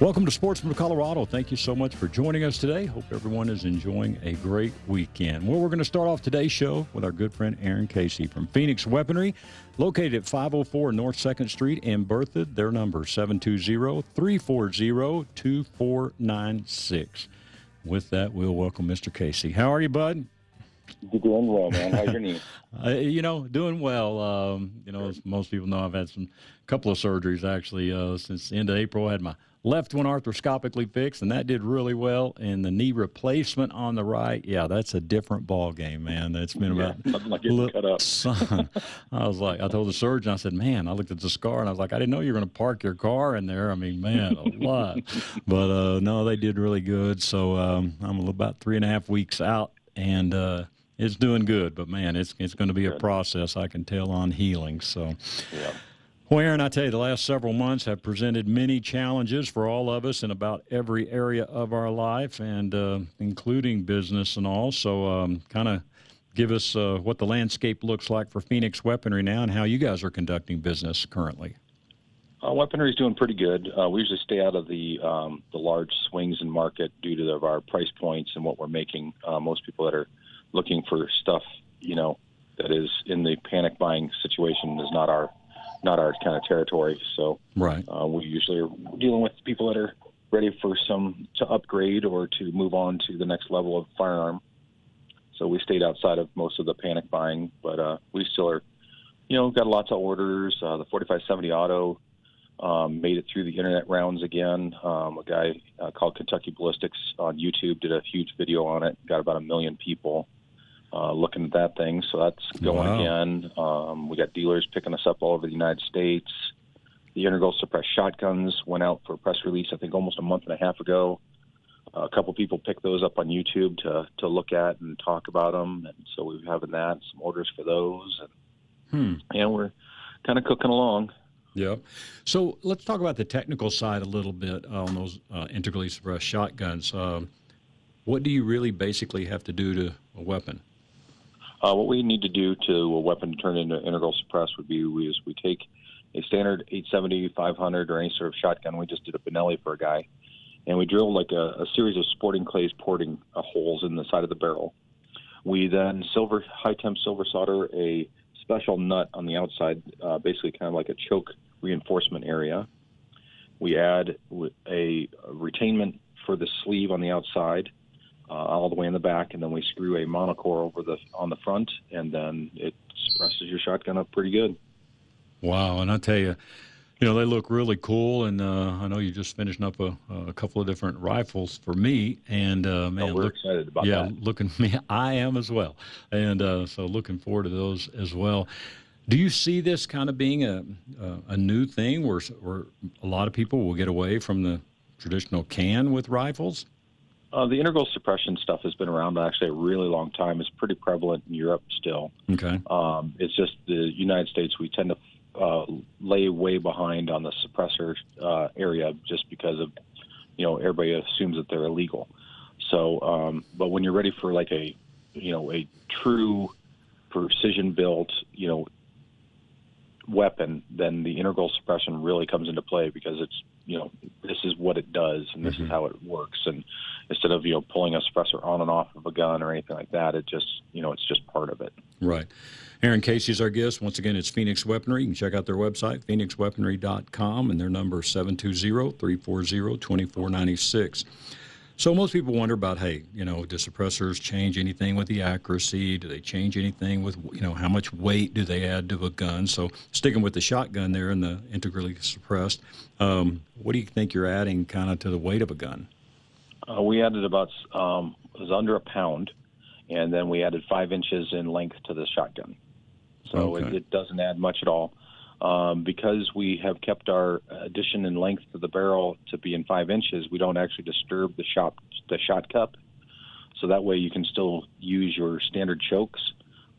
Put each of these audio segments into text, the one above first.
Welcome to Sportsman of Colorado. Thank you so much for joining us today. Hope everyone is enjoying a great weekend. Well, we're going to start off today's show with our good friend Aaron Casey from Phoenix Weaponry, located at 504 North 2nd Street in Berthoud. Their number 720-340-2496. With that, we'll welcome Mr. Casey. How are you, bud? You're doing well, man. How's your knee? uh, you know, doing well. Um, you know, as most people know, I've had some couple of surgeries actually uh, since the end of April. I had my left one arthroscopically fixed, and that did really well. And the knee replacement on the right, yeah, that's a different ball game, man. That's been yeah, about like getting cut up. Son, I was like, I told the surgeon, I said, man, I looked at the scar, and I was like, I didn't know you were going to park your car in there. I mean, man, a lot. but uh, no, they did really good. So um, I'm about three and a half weeks out, and. Uh, it's doing good, but man, it's it's going to be a process. I can tell on healing. So, yeah. Well, Aaron, I tell you, the last several months have presented many challenges for all of us in about every area of our life, and uh, including business and all. So, um, kind of give us uh, what the landscape looks like for Phoenix Weaponry now, and how you guys are conducting business currently. Uh, weaponry is doing pretty good. Uh, we usually stay out of the um, the large swings in market due to the, our price points and what we're making. Uh, most people that are looking for stuff, you know, that is in the panic buying situation is not our not our kind of territory. So right, uh, we usually are dealing with people that are ready for some to upgrade or to move on to the next level of firearm. So we stayed outside of most of the panic buying, but uh, we still are, you know, got lots of orders. Uh, the 4570 auto um, made it through the internet rounds again. Um, a guy uh, called Kentucky Ballistics on YouTube did a huge video on it. Got about a million people uh, looking at that thing. So that's going Wow. again. Um, we got dealers picking us up all over the United States. The integral suppressed shotguns went out for a press release, I think, almost a month and a half ago. a couple people picked those up on YouTube to to look at and talk about them, and so we're having that, some orders for those, and Hmm. we're kind of cooking along. Yep. So let's talk about the technical side a little bit on those uh, integrally suppressed shotguns. Um, what do you really basically have to do to a weapon? Uh, what we need to do to a weapon turn into integral suppress would be we, is we take a standard 870, 500, or any sort of shotgun. We just did a Benelli for a guy, and we drilled like a, a series of sporting clays porting uh, holes in the side of the barrel. We then silver high temp silver solder a special nut on the outside, uh, basically kind of like a choke reinforcement area. We add a retainment for the sleeve on the outside uh, all the way in the back, and then we screw a monocore over the on the front, and then it suppresses your shotgun up pretty good. Wow, and I tell you, you know they look really cool, and uh, I know you're just finishing up a, a couple of different rifles for me, and uh, man, Oh, we're look, excited about that yeah, that. looking me, I am as well, and uh, so looking forward to those as well. Do you see this kind of being a a, a new thing, where where a lot of people will get away from the traditional can with rifles? Uh, the integral suppression stuff has been around actually a really long time. It's pretty prevalent in Europe still. Okay, Um, it's just the United States we tend to uh, lay way behind on the suppressor uh, area just because of you know everybody assumes that they're illegal. So, um, but when you're ready for like a you know a true precision built you know weapon, then the integral suppression really comes into play because it's you know this is what it does and this is mm-hmm. how it works and instead of you know pulling a suppressor on and off of a gun or anything like that, it just you know it's just part of it. right. Aaron Casey's our guest. Once again, it's Phoenix Weaponry. You can check out their website, phoenixweaponry.com, and their number is 720-340-2496. So most people wonder about, hey, you know, do suppressors change anything with the accuracy? Do they change anything with, you know, how much weight do they add to a gun? So sticking with the shotgun there and the integrally suppressed, um, what do you think you're adding kind of to the weight of a gun? Uh, we added about um, it was under a pound, and then we added five inches in length to the shotgun. So Okay. it, it doesn't add much at all. Um, because we have kept our addition in length to the barrel to be in five inches, we don't actually disturb the shot the shot cup. So that way you can still use your standard chokes.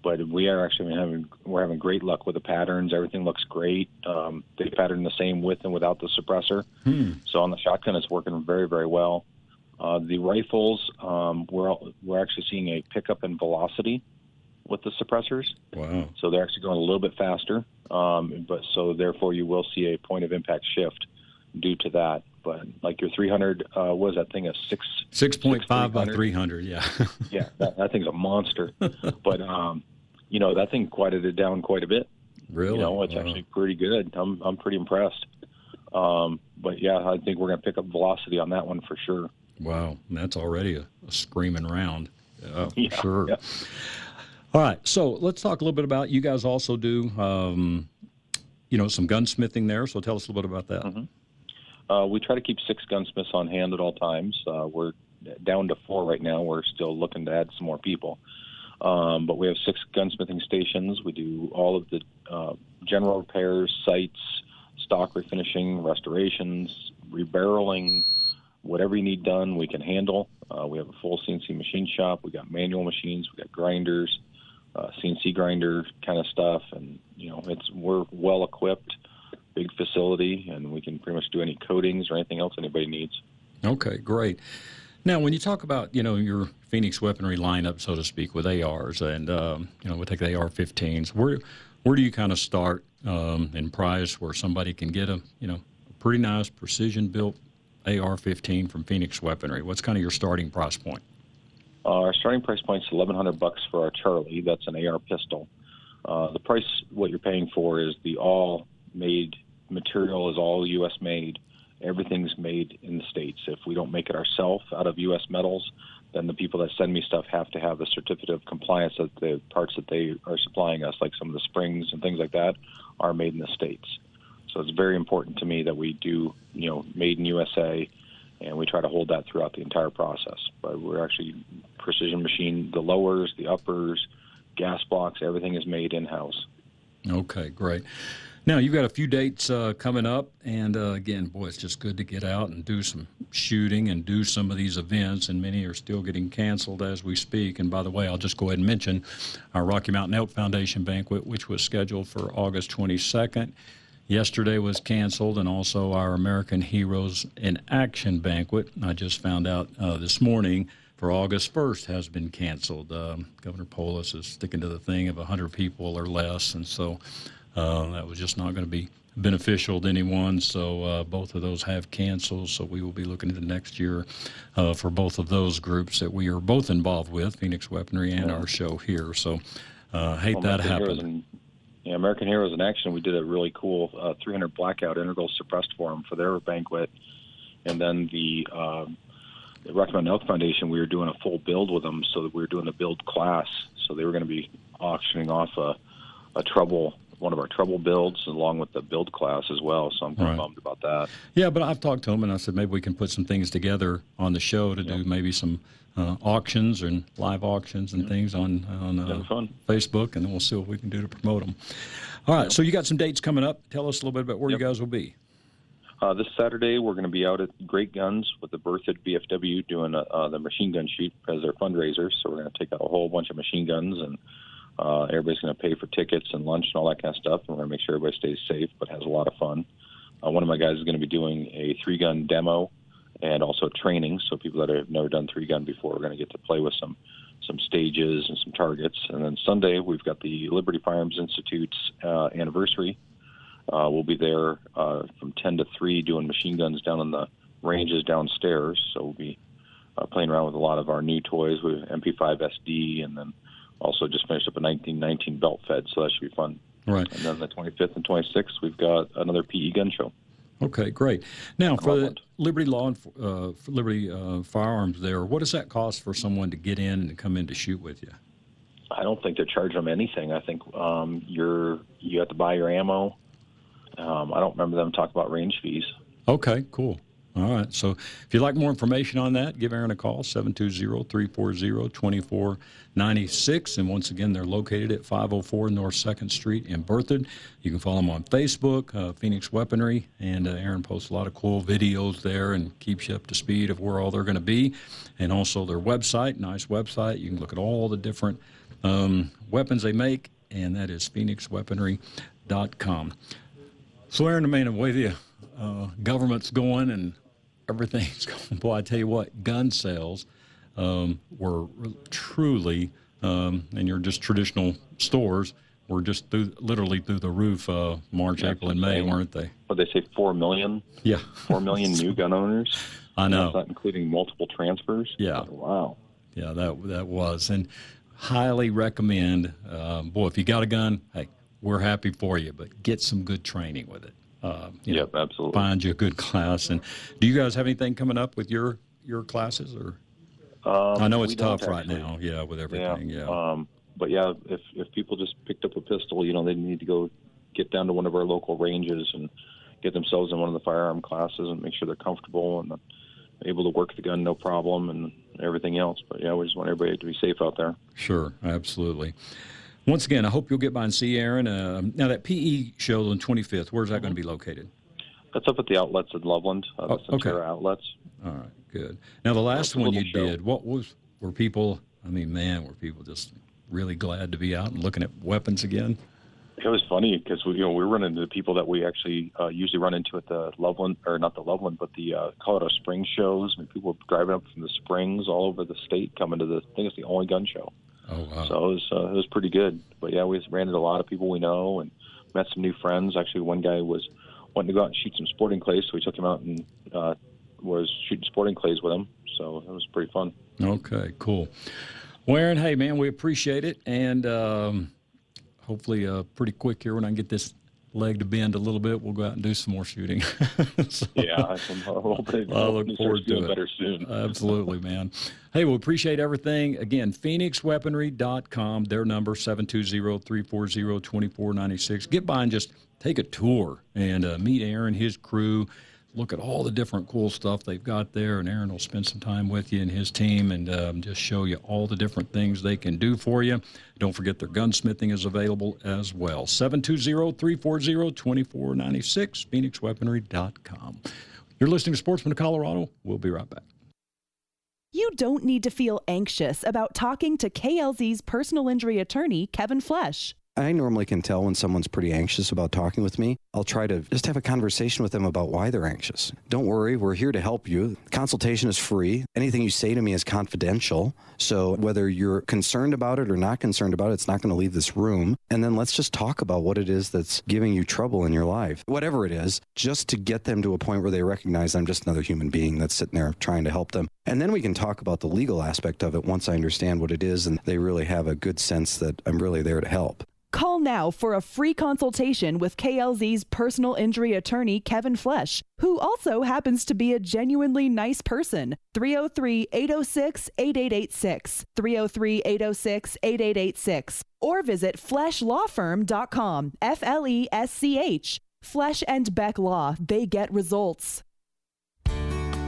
but we are actually having we're having great luck with the patterns. Everything looks great. Um, they pattern the same with and without the suppressor. Hmm. So on the shotgun, it's working very very well. Uh, the rifles, um, we're we're actually seeing a pickup in velocity with the suppressors. Wow. So they're actually going a little bit faster. Um, but so therefore you will see a point of impact shift due to that. But like your 300, uh, was that thing a six? 6.5 by 300? 300, yeah. Yeah, that, that thing's a monster. but um, you know that thing quieted it down quite a bit. really? You know, it's Wow. actually pretty good. I'm I'm pretty impressed. Um, but yeah, I think we're going to pick up velocity on that one for sure. Wow, that's already a, a screaming round. For Yeah, sure. yeah. All right, so let's talk a little bit about you guys also do, um, you know, some gunsmithing there. So tell us a little bit about that. Mm-hmm. Uh, we try to keep six gunsmiths on hand at all times. Uh, we're down to four right now. We're still looking to add some more people. Um, but we have six gunsmithing stations. We do all of the uh, general repairs, sights, stock refinishing, restorations, rebarreling, whatever you need done, we can handle. Uh, we have a full CNC machine shop. We got manual machines. We got grinders, uh, CNC grinder kind of stuff, and you know, it's we're well equipped, big facility, and we can pretty much do any coatings or anything else anybody needs. Okay, great. Now, when you talk about you know your Phoenix weaponry lineup, so to speak, with ARs and um, you know we take the AR-15s, where where do you kind of start um, in price where somebody can get a you know a pretty nice precision built AR-15 from Phoenix Weaponry? What's kind of your starting price point? Our starting price point is eleven hundred bucks for our Charlie. That's an AR pistol. Uh, the price what you're paying for is the all made material is all U.S. made. Everything's made in the states. If we don't make it ourselves out of U.S. metals, then the people that send me stuff have to have a certificate of compliance that the parts that they are supplying us, like some of the springs and things like that, are made in the states. So it's very important to me that we do, you know, made in USA, and we try to hold that throughout the entire process. But we're actually precision machine the lowers, the uppers, gas blocks, everything is made in house. Okay, great. Now you've got a few dates uh, coming up, and uh, again, boy, it's just good to get out and do some shooting and do some of these events. And many are still getting canceled as we speak. And by the way, I'll just go ahead and mention our Rocky Mountain Elk Foundation banquet, which was scheduled for August 22nd. Yesterday was canceled, and also our American Heroes in Action banquet. I just found out uh, this morning for August 1st has been canceled. Um, Governor Polis is sticking to the thing of 100 people or less, and so uh, that was just not going to be beneficial to anyone. So uh, both of those have canceled. So we will be looking into next year uh, for both of those groups that we are both involved with, Phoenix Weaponry and our show here. So uh, hate that American Yeah, American Heroes in Action. We did a really cool uh, 300 blackout integral suppressed for them for their banquet, and then the, um, the Mountain Elk Foundation. We were doing a full build with them, so that we were doing the build class. So they were going to be auctioning off a, a trouble. One of our trouble builds, along with the build class as well. So I'm kind Right. of bummed about that. Yeah, but I've talked to him and I said maybe we can put some things together on the show to do maybe some uh, auctions and live auctions and things on on uh, That'd be fun. Facebook, and then we'll see what we can do to promote them. All right, so you got some dates coming up. Tell us a little bit about where Yep. you guys will be. Uh, this Saturday, we're going to be out at Great Guns with the Berthoud VFW doing uh, the machine gun shoot as their fundraiser. So we're going to take out a whole bunch of machine guns, and uh, everybody's going to pay for tickets and lunch and all that kind of stuff. And we're going to make sure everybody stays safe but has a lot of fun. Uh, one of my guys is going to be doing a three gun demo and also training. So people that have never done three gun before are going to get to play with some some stages and some targets. And then Sunday, we've got the Liberty Firearms Institute's uh, anniversary. Uh, we'll be there uh, from 10 to 3 doing machine guns down in the ranges downstairs. So we'll be uh, playing around with a lot of our new toys with MP5 SD and then also just finished up a 1919 belt fed. So that should be fun. Right. And then the 25th and 26th, we've got another PE gun show. Okay, great. Now for the Liberty Law, and- uh, Liberty uh, Firearms, there, what does that cost for someone to get in and come in to shoot with you? I don't think they're charging them anything. I think um, you're you have to buy your ammo. Um, I don't remember them talking about range fees. Okay, cool. All right. So if you'd like more information on that, give Aaron a call, 720-340-2496. And once again, they're located at 504 North 2nd Street in Berthoud. You can follow them on Facebook, uh, Phoenix Weaponry, and uh, Aaron posts a lot of cool videos there and keeps you up to speed of where all they're going to be. And also their website, nice website. You can look at all the different um, weapons they make, and that is phoenixweaponry.com. So, Aaron, I mean, the way the uh, government's going and everything's going, boy, I tell you what, gun sales um, were truly, um, and you're just traditional stores, were just through, literally through the roof uh, March, April, and May, weren't they? But they say four million. Yeah, four million new gun owners. I know. That's not including multiple transfers. Yeah. Wow. Yeah, that that was, and highly recommend. Um, boy, if you got a gun, hey, we're happy for you, but get some good training with it. Uh, you yep, know, absolutely. Find you a good class. And do you guys have anything coming up with your your classes or? Um, I know it's tough right now. Yeah, with everything. Yeah. yeah. Um, but yeah, if if people just picked up a pistol, you know, they need to go get down to one of our local ranges and get themselves in one of the firearm classes and make sure they're comfortable and able to work the gun no problem and everything else. But yeah, we just want everybody to be safe out there. Sure, absolutely. Once again, I hope you'll get by and see Aaron. Uh, now that PE show on 25th, where's that going to be located? That's up at the outlets in Loveland, uh, the oh, okay. outlets. All right, good. Now the last one you show. did, what was were people? I mean, man, were people just really glad to be out and looking at weapons again? It was funny because we, you know, we run into people that we actually uh, usually run into at the Loveland, or not the Loveland, but the uh, Colorado Springs shows. I mean, people driving up from the Springs all over the state coming to the. I think it's the only gun show. Oh wow! So it was uh, it was pretty good. But yeah, we ran into a lot of people we know and met some new friends. Actually, one guy was wanting to go out and shoot some sporting clays, so we took him out and uh, was shooting sporting clays with him. So it was pretty fun. Okay, cool. Well, Aaron, hey man, we appreciate it, and um, hopefully uh, pretty quick here when I get this leg to bend a little bit, we'll go out and do some more shooting. so, yeah, I, hope I look forward to it. better soon. Absolutely, man. Hey, we appreciate everything. Again, phoenixweaponry.com, their number 720-340-2496. Get by and just take a tour and uh, meet Aaron, his crew look at all the different cool stuff they've got there, and Aaron will spend some time with you and his team and um, just show you all the different things they can do for you. Don't forget their gunsmithing is available as well. 720 340 2496, PhoenixWeaponry.com. You're listening to Sportsman of Colorado. We'll be right back. You don't need to feel anxious about talking to KLZ's personal injury attorney, Kevin Flesch. I normally can tell when someone's pretty anxious about talking with me. I'll try to just have a conversation with them about why they're anxious. Don't worry, we're here to help you. Consultation is free. Anything you say to me is confidential. So whether you're concerned about it or not concerned about it, it's not going to leave this room. And then let's just talk about what it is that's giving you trouble in your life. Whatever it is, just to get them to a point where they recognize I'm just another human being that's sitting there trying to help them. And then we can talk about the legal aspect of it once I understand what it is and they really have a good sense that I'm really there to help. Call now for a free consultation with KLZ's personal injury attorney, Kevin Flesch, who also happens to be a genuinely nice person. 303 806 8886. 303 806 8886. Or visit fleschlawfirm.com. F L E S C H. Flesch and Beck Law. They get results.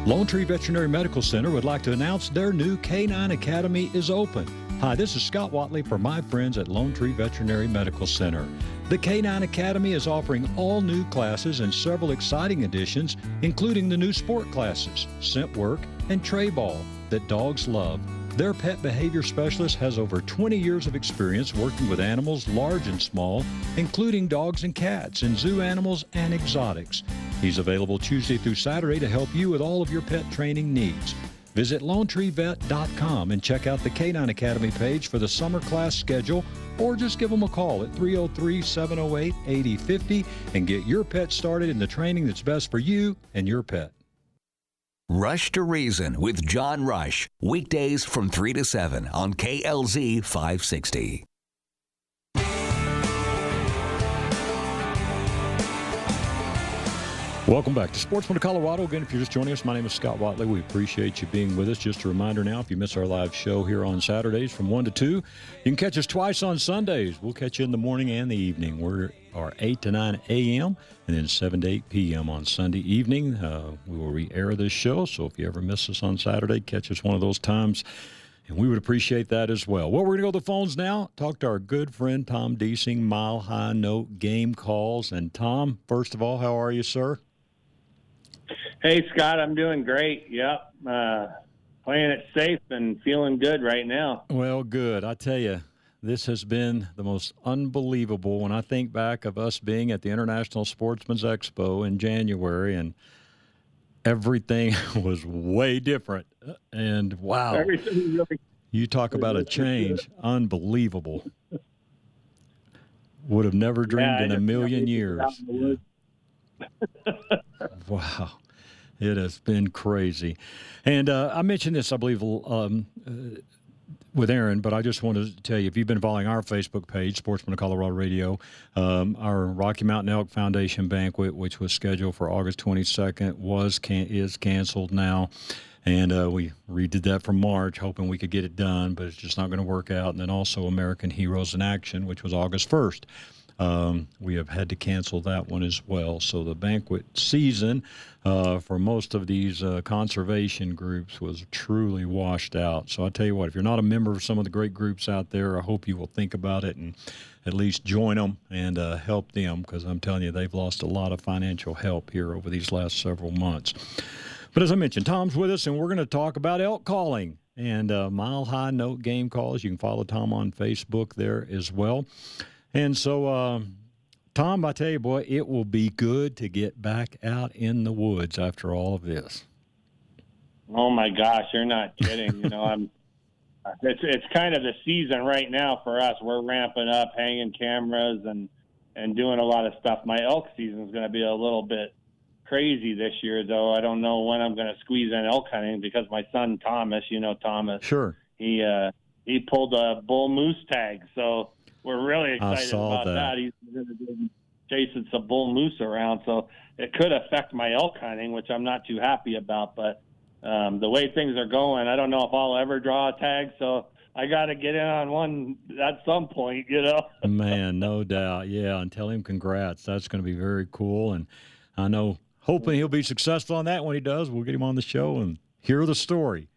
Lone Tree Veterinary Medical Center would like to announce their new Canine Academy is open. Hi, this is Scott Watley for my friends at Lone Tree Veterinary Medical Center. The Canine Academy is offering all new classes and several exciting additions, including the new sport classes, scent work, and treibball that dogs love. Their pet behavior specialist has over 20 years of experience working with animals large and small, including dogs and cats, and zoo animals and exotics. He's available Tuesday through Saturday to help you with all of your pet training needs. Visit LoneTreeVet.com and check out the Canine Academy page for the summer class schedule, or just give them a call at 303 708 8050 and get your pet started in the training that's best for you and your pet. Rush to Reason with John Rush, weekdays from 3 to 7 on KLZ 560. Welcome back to Sportsman of Colorado. Again, if you're just joining us, my name is Scott Watley. We appreciate you being with us. Just a reminder now, if you miss our live show here on Saturdays from 1 to 2, you can catch us twice on Sundays. We'll catch you in the morning and the evening. We are 8 to 9 a.m. and then 7 to 8 p.m. on Sunday evening. Uh, we will re-air this show, so if you ever miss us on Saturday, catch us one of those times and we would appreciate that as well. Well, we're going to go to the phones now. Talk to our good friend Tom Deasing, Mile High Note Game Calls. And Tom, first of all, how are you, sir? Hey, Scott, I'm doing great. Yep. Uh, playing it safe and feeling good right now. Well, good. I tell you, this has been the most unbelievable. When I think back of us being at the International Sportsman's Expo in January and everything was way different. And wow, Everything really you talk about a change, unbelievable. Would have never dreamed Yeah, in a million years. get out in the woods. Wow. It has been crazy. And uh, I mentioned this, I believe, um, uh, with Aaron, but I just wanted to tell you if you've been following our Facebook page, Sportsman of Colorado Radio, um, our Rocky Mountain Elk Foundation banquet, which was scheduled for August 22nd, was can- is canceled now. And uh, we redid that for March, hoping we could get it done, but it's just not going to work out. And then also American Heroes in Action, which was August 1st. Um, we have had to cancel that one as well. So the banquet season uh, for most of these uh, conservation groups was truly washed out. So I tell you what, if you're not a member of some of the great groups out there, I hope you will think about it and at least join them and uh, help them because I'm telling you, they've lost a lot of financial help here over these last several months. But as I mentioned, Tom's with us, and we're going to talk about elk calling and uh, mile high note game calls. You can follow Tom on Facebook there as well. And so, um, Tom, I tell you, boy, it will be good to get back out in the woods after all of this. Oh my gosh, you're not kidding. You know, I'm. It's it's kind of the season right now for us. We're ramping up, hanging cameras, and and doing a lot of stuff. My elk season is going to be a little bit crazy this year, though. I don't know when I'm going to squeeze in elk hunting because my son Thomas, you know Thomas, Sure. he uh, he pulled a bull moose tag, so we're really excited about that. that. He's going to be chasing some bull moose around, so it could affect my elk hunting, which I'm not too happy about. But um, the way things are going, I don't know if I'll ever draw a tag, so I got to get in on one at some point, you know. Man, no doubt. Yeah, and tell him congrats. That's going to be very cool. And I know, hoping he'll be successful on that when he does. We'll get him on the show and hear the story.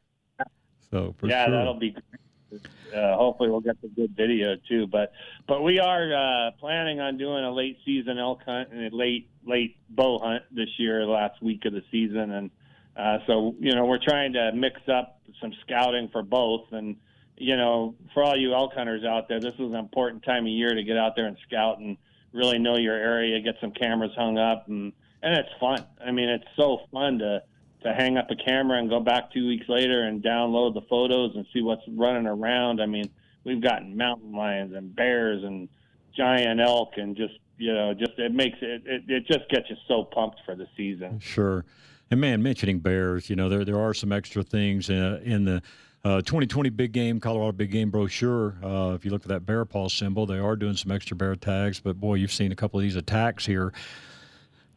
So, for yeah, sure. that'll be. Great. Uh, hopefully, we'll get the good video too. But but we are uh, planning on doing a late season elk hunt and a late late bow hunt this year, last week of the season, and uh, so you know we're trying to mix up some scouting for both. And you know, for all you elk hunters out there, this is an important time of year to get out there and scout and really know your area, get some cameras hung up, and and it's fun. I mean, it's so fun to to hang up a camera and go back two weeks later and download the photos and see what's running around. I mean, we've gotten mountain lions and bears and giant elk and just you know just it makes it it, it just gets you so pumped for the season. Sure. And man, mentioning bears, you know, there there are some extra things in, in the uh, 2020 Big Game Colorado Big Game brochure. Uh, if you look for that bear paw symbol, they are doing some extra bear tags. But boy, you've seen a couple of these attacks here,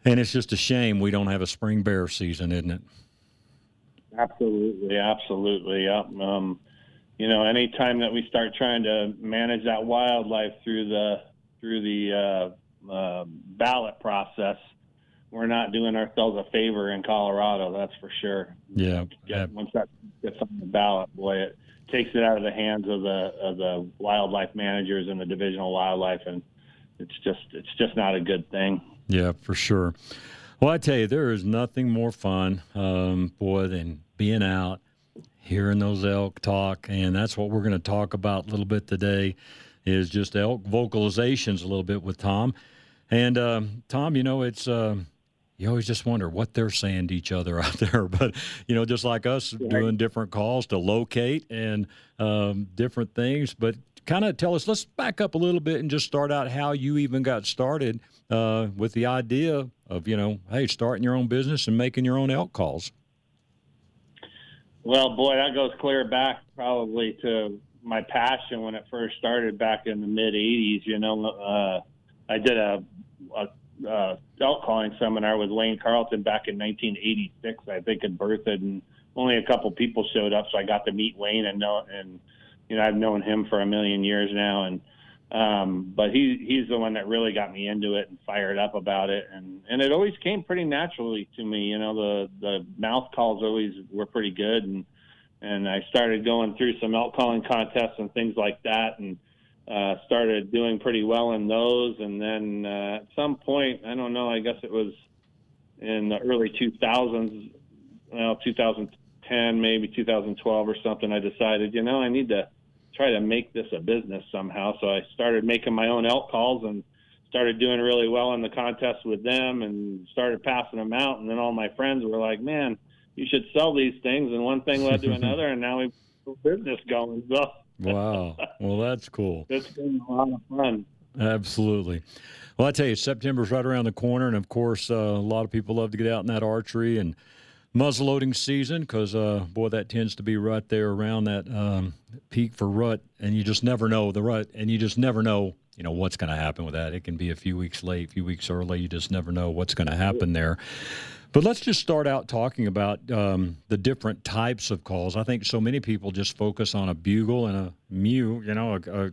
and it's just a shame we don't have a spring bear season, isn't it? Absolutely, absolutely. Um, you know, anytime that we start trying to manage that wildlife through the through the uh, uh, ballot process, we're not doing ourselves a favor in Colorado. That's for sure. Yeah. Get, once that gets on the ballot, boy, it takes it out of the hands of the of the wildlife managers and the divisional wildlife, and it's just it's just not a good thing. Yeah, for sure. Well, I tell you, there is nothing more fun, um, boy, than being out, hearing those elk talk, and that's what we're going to talk about a little bit today. Is just elk vocalizations a little bit with Tom, and um, Tom, you know, it's. Um, you always just wonder what they're saying to each other out there. But, you know, just like us doing different calls to locate and um, different things. But kind of tell us, let's back up a little bit and just start out how you even got started uh, with the idea of, you know, hey, starting your own business and making your own elk calls. Well, boy, that goes clear back probably to my passion when it first started back in the mid '80s. You know, uh, I did a, a uh, elk calling seminar with Wayne Carlton back in 1986, I think in Berthoud, and only a couple people showed up, so I got to meet Wayne and know and you know I've known him for a million years now, and um, but he he's the one that really got me into it and fired up about it, and and it always came pretty naturally to me. You know, the the mouth calls always were pretty good, and and I started going through some elk calling contests and things like that, and uh, started doing pretty well in those. And then uh, at some point, I don't know, I guess it was in the early 2000s, well, 2010, maybe 2012 or something, I decided, you know, I need to try to make this a business somehow. So I started making my own elk calls and started doing really well in the contest with them and started passing them out. And then all my friends were like, man, you should sell these things. And one thing led to another. And now we've a business going. So. wow. Well, that's cool. It's been a lot of fun. Absolutely. Well, I tell you, September's right around the corner, and of course, uh, a lot of people love to get out in that archery and muzzleloading season because, uh, boy, that tends to be right there around that um, peak for rut, and you just never know the rut, and you just never know, you know, what's going to happen with that. It can be a few weeks late, a few weeks early. You just never know what's going to happen there. But let's just start out talking about um, the different types of calls. I think so many people just focus on a bugle and a mew, you know, a, a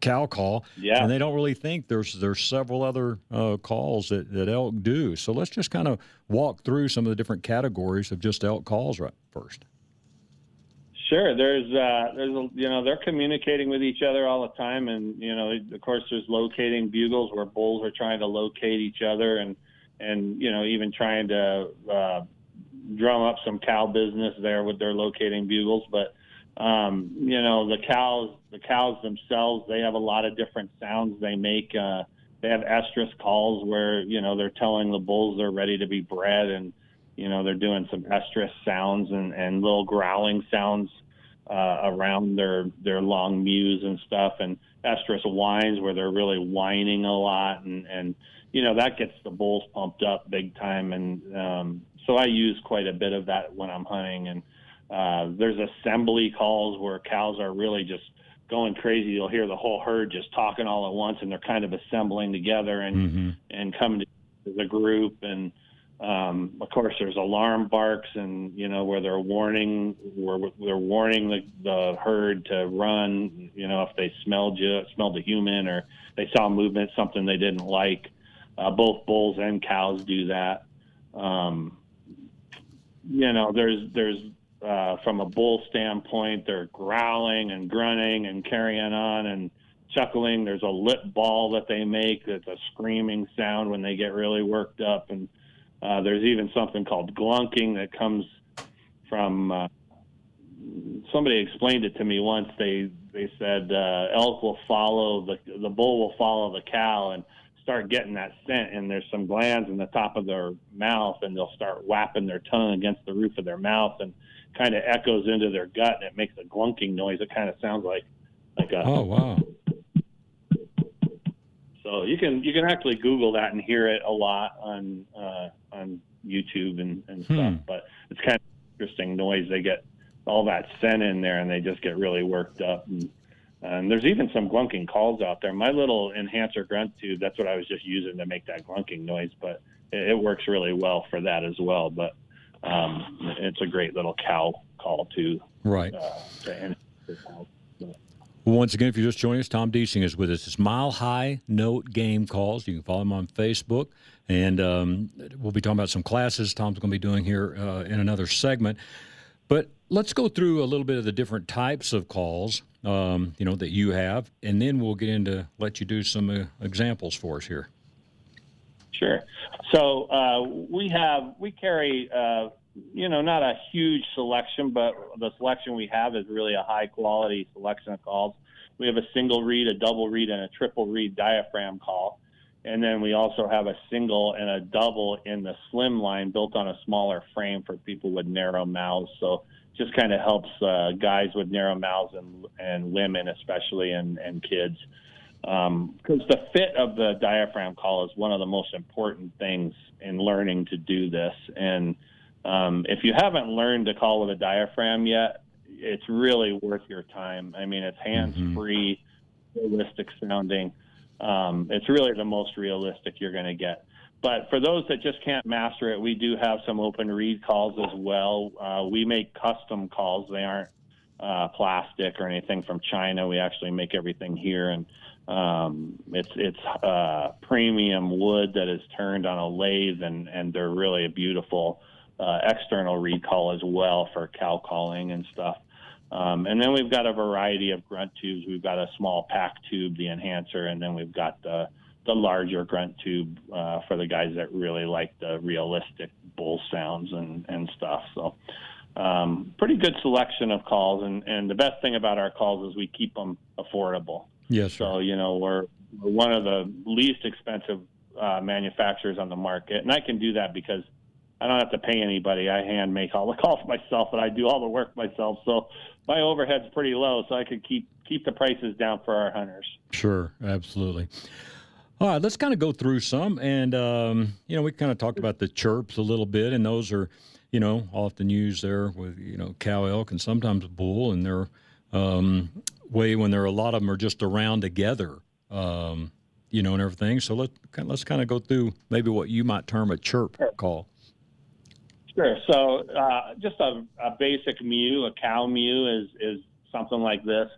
cow call, yeah. and they don't really think there's there's several other uh, calls that, that elk do. So let's just kind of walk through some of the different categories of just elk calls right first. Sure. There's uh, there's a, you know they're communicating with each other all the time, and you know of course there's locating bugles where bulls are trying to locate each other, and and you know even trying to uh, drum up some cow business there with their locating bugles, but um, you know, the cows, the cows themselves, they have a lot of different sounds they make. Uh, they have estrus calls where, you know, they're telling the bulls they're ready to be bred and, you know, they're doing some estrus sounds and, and little growling sounds uh, around their, their long mews and stuff. And estrus whines where they're really whining a lot. And, and, you know, that gets the bulls pumped up big time. And um, so I use quite a bit of that when I'm hunting. And, uh, there's assembly calls where cows are really just going crazy. You'll hear the whole herd just talking all at once, and they're kind of assembling together and mm-hmm. and coming to the group. And um, of course, there's alarm barks, and you know where they're warning, where they're warning the, the herd to run. You know if they smelled you, smelled a human, or they saw movement, something they didn't like. Uh, both bulls and cows do that. Um, you know, there's there's uh, from a bull standpoint, they're growling and grunting and carrying on and chuckling. There's a lip ball that they make that's a screaming sound when they get really worked up. And uh, there's even something called glunking that comes from. Uh, somebody explained it to me once. They they said uh, elk will follow the the bull will follow the cow and start getting that scent and there's some glands in the top of their mouth and they'll start whapping their tongue against the roof of their mouth and kind of echoes into their gut and it makes a glunking noise. It kind of sounds like like a oh wow. So you can you can actually Google that and hear it a lot on uh, on YouTube and, and hmm. stuff. But it's kind of interesting noise. They get all that scent in there and they just get really worked up. And, and there's even some glunking calls out there. My little enhancer grunt tube, that's what I was just using to make that glunking noise, but it, it works really well for that as well. But um, it's a great little cow call too. Right. Uh, once again, if you're just joining us, Tom Deasing is with us. It's Mile High Note Game Calls. You can follow him on Facebook, and um, we'll be talking about some classes Tom's going to be doing here uh, in another segment. But let's go through a little bit of the different types of calls, um, you know, that you have, and then we'll get into let you do some uh, examples for us here. Sure. So uh, we have we carry uh, you know not a huge selection, but the selection we have is really a high quality selection of calls. We have a single reed, a double reed, and a triple reed diaphragm call, and then we also have a single and a double in the slim line built on a smaller frame for people with narrow mouths. So just kind of helps uh, guys with narrow mouths and and women especially and and kids because um, the fit of the diaphragm call is one of the most important things in learning to do this. And um, if you haven't learned to call with a diaphragm yet, it's really worth your time. I mean, it's hands free, mm-hmm. realistic sounding. Um, it's really the most realistic you're going to get. But for those that just can't master it, we do have some open reed calls as well. Uh, we make custom calls. They aren't uh, plastic or anything from China. We actually make everything here, and um, it's it's uh, premium wood that is turned on a lathe, and and they're really a beautiful uh, external reed call as well for cow calling and stuff. Um, and then we've got a variety of grunt tubes. We've got a small pack tube, the enhancer, and then we've got the the larger grunt tube uh, for the guys that really like the realistic bull sounds and and stuff. So um, pretty good selection of calls, and, and the best thing about our calls is we keep them affordable. Yes, sir. So you know we're, we're one of the least expensive uh, manufacturers on the market, and I can do that because I don't have to pay anybody. I hand make all the calls myself, and I do all the work myself. So my overhead's pretty low, so I could keep keep the prices down for our hunters. Sure, absolutely. All right, let's kind of go through some, and um, you know, we kind of talked about the chirps a little bit, and those are you know, often used there with, you know, cow elk and sometimes bull, and they're um, way when there are a lot of them are just around together, um, you know, and everything. So let let's kind of go through maybe what you might term a chirp call. Sure. So uh, just a, a basic mew, a cow mew is is something like this.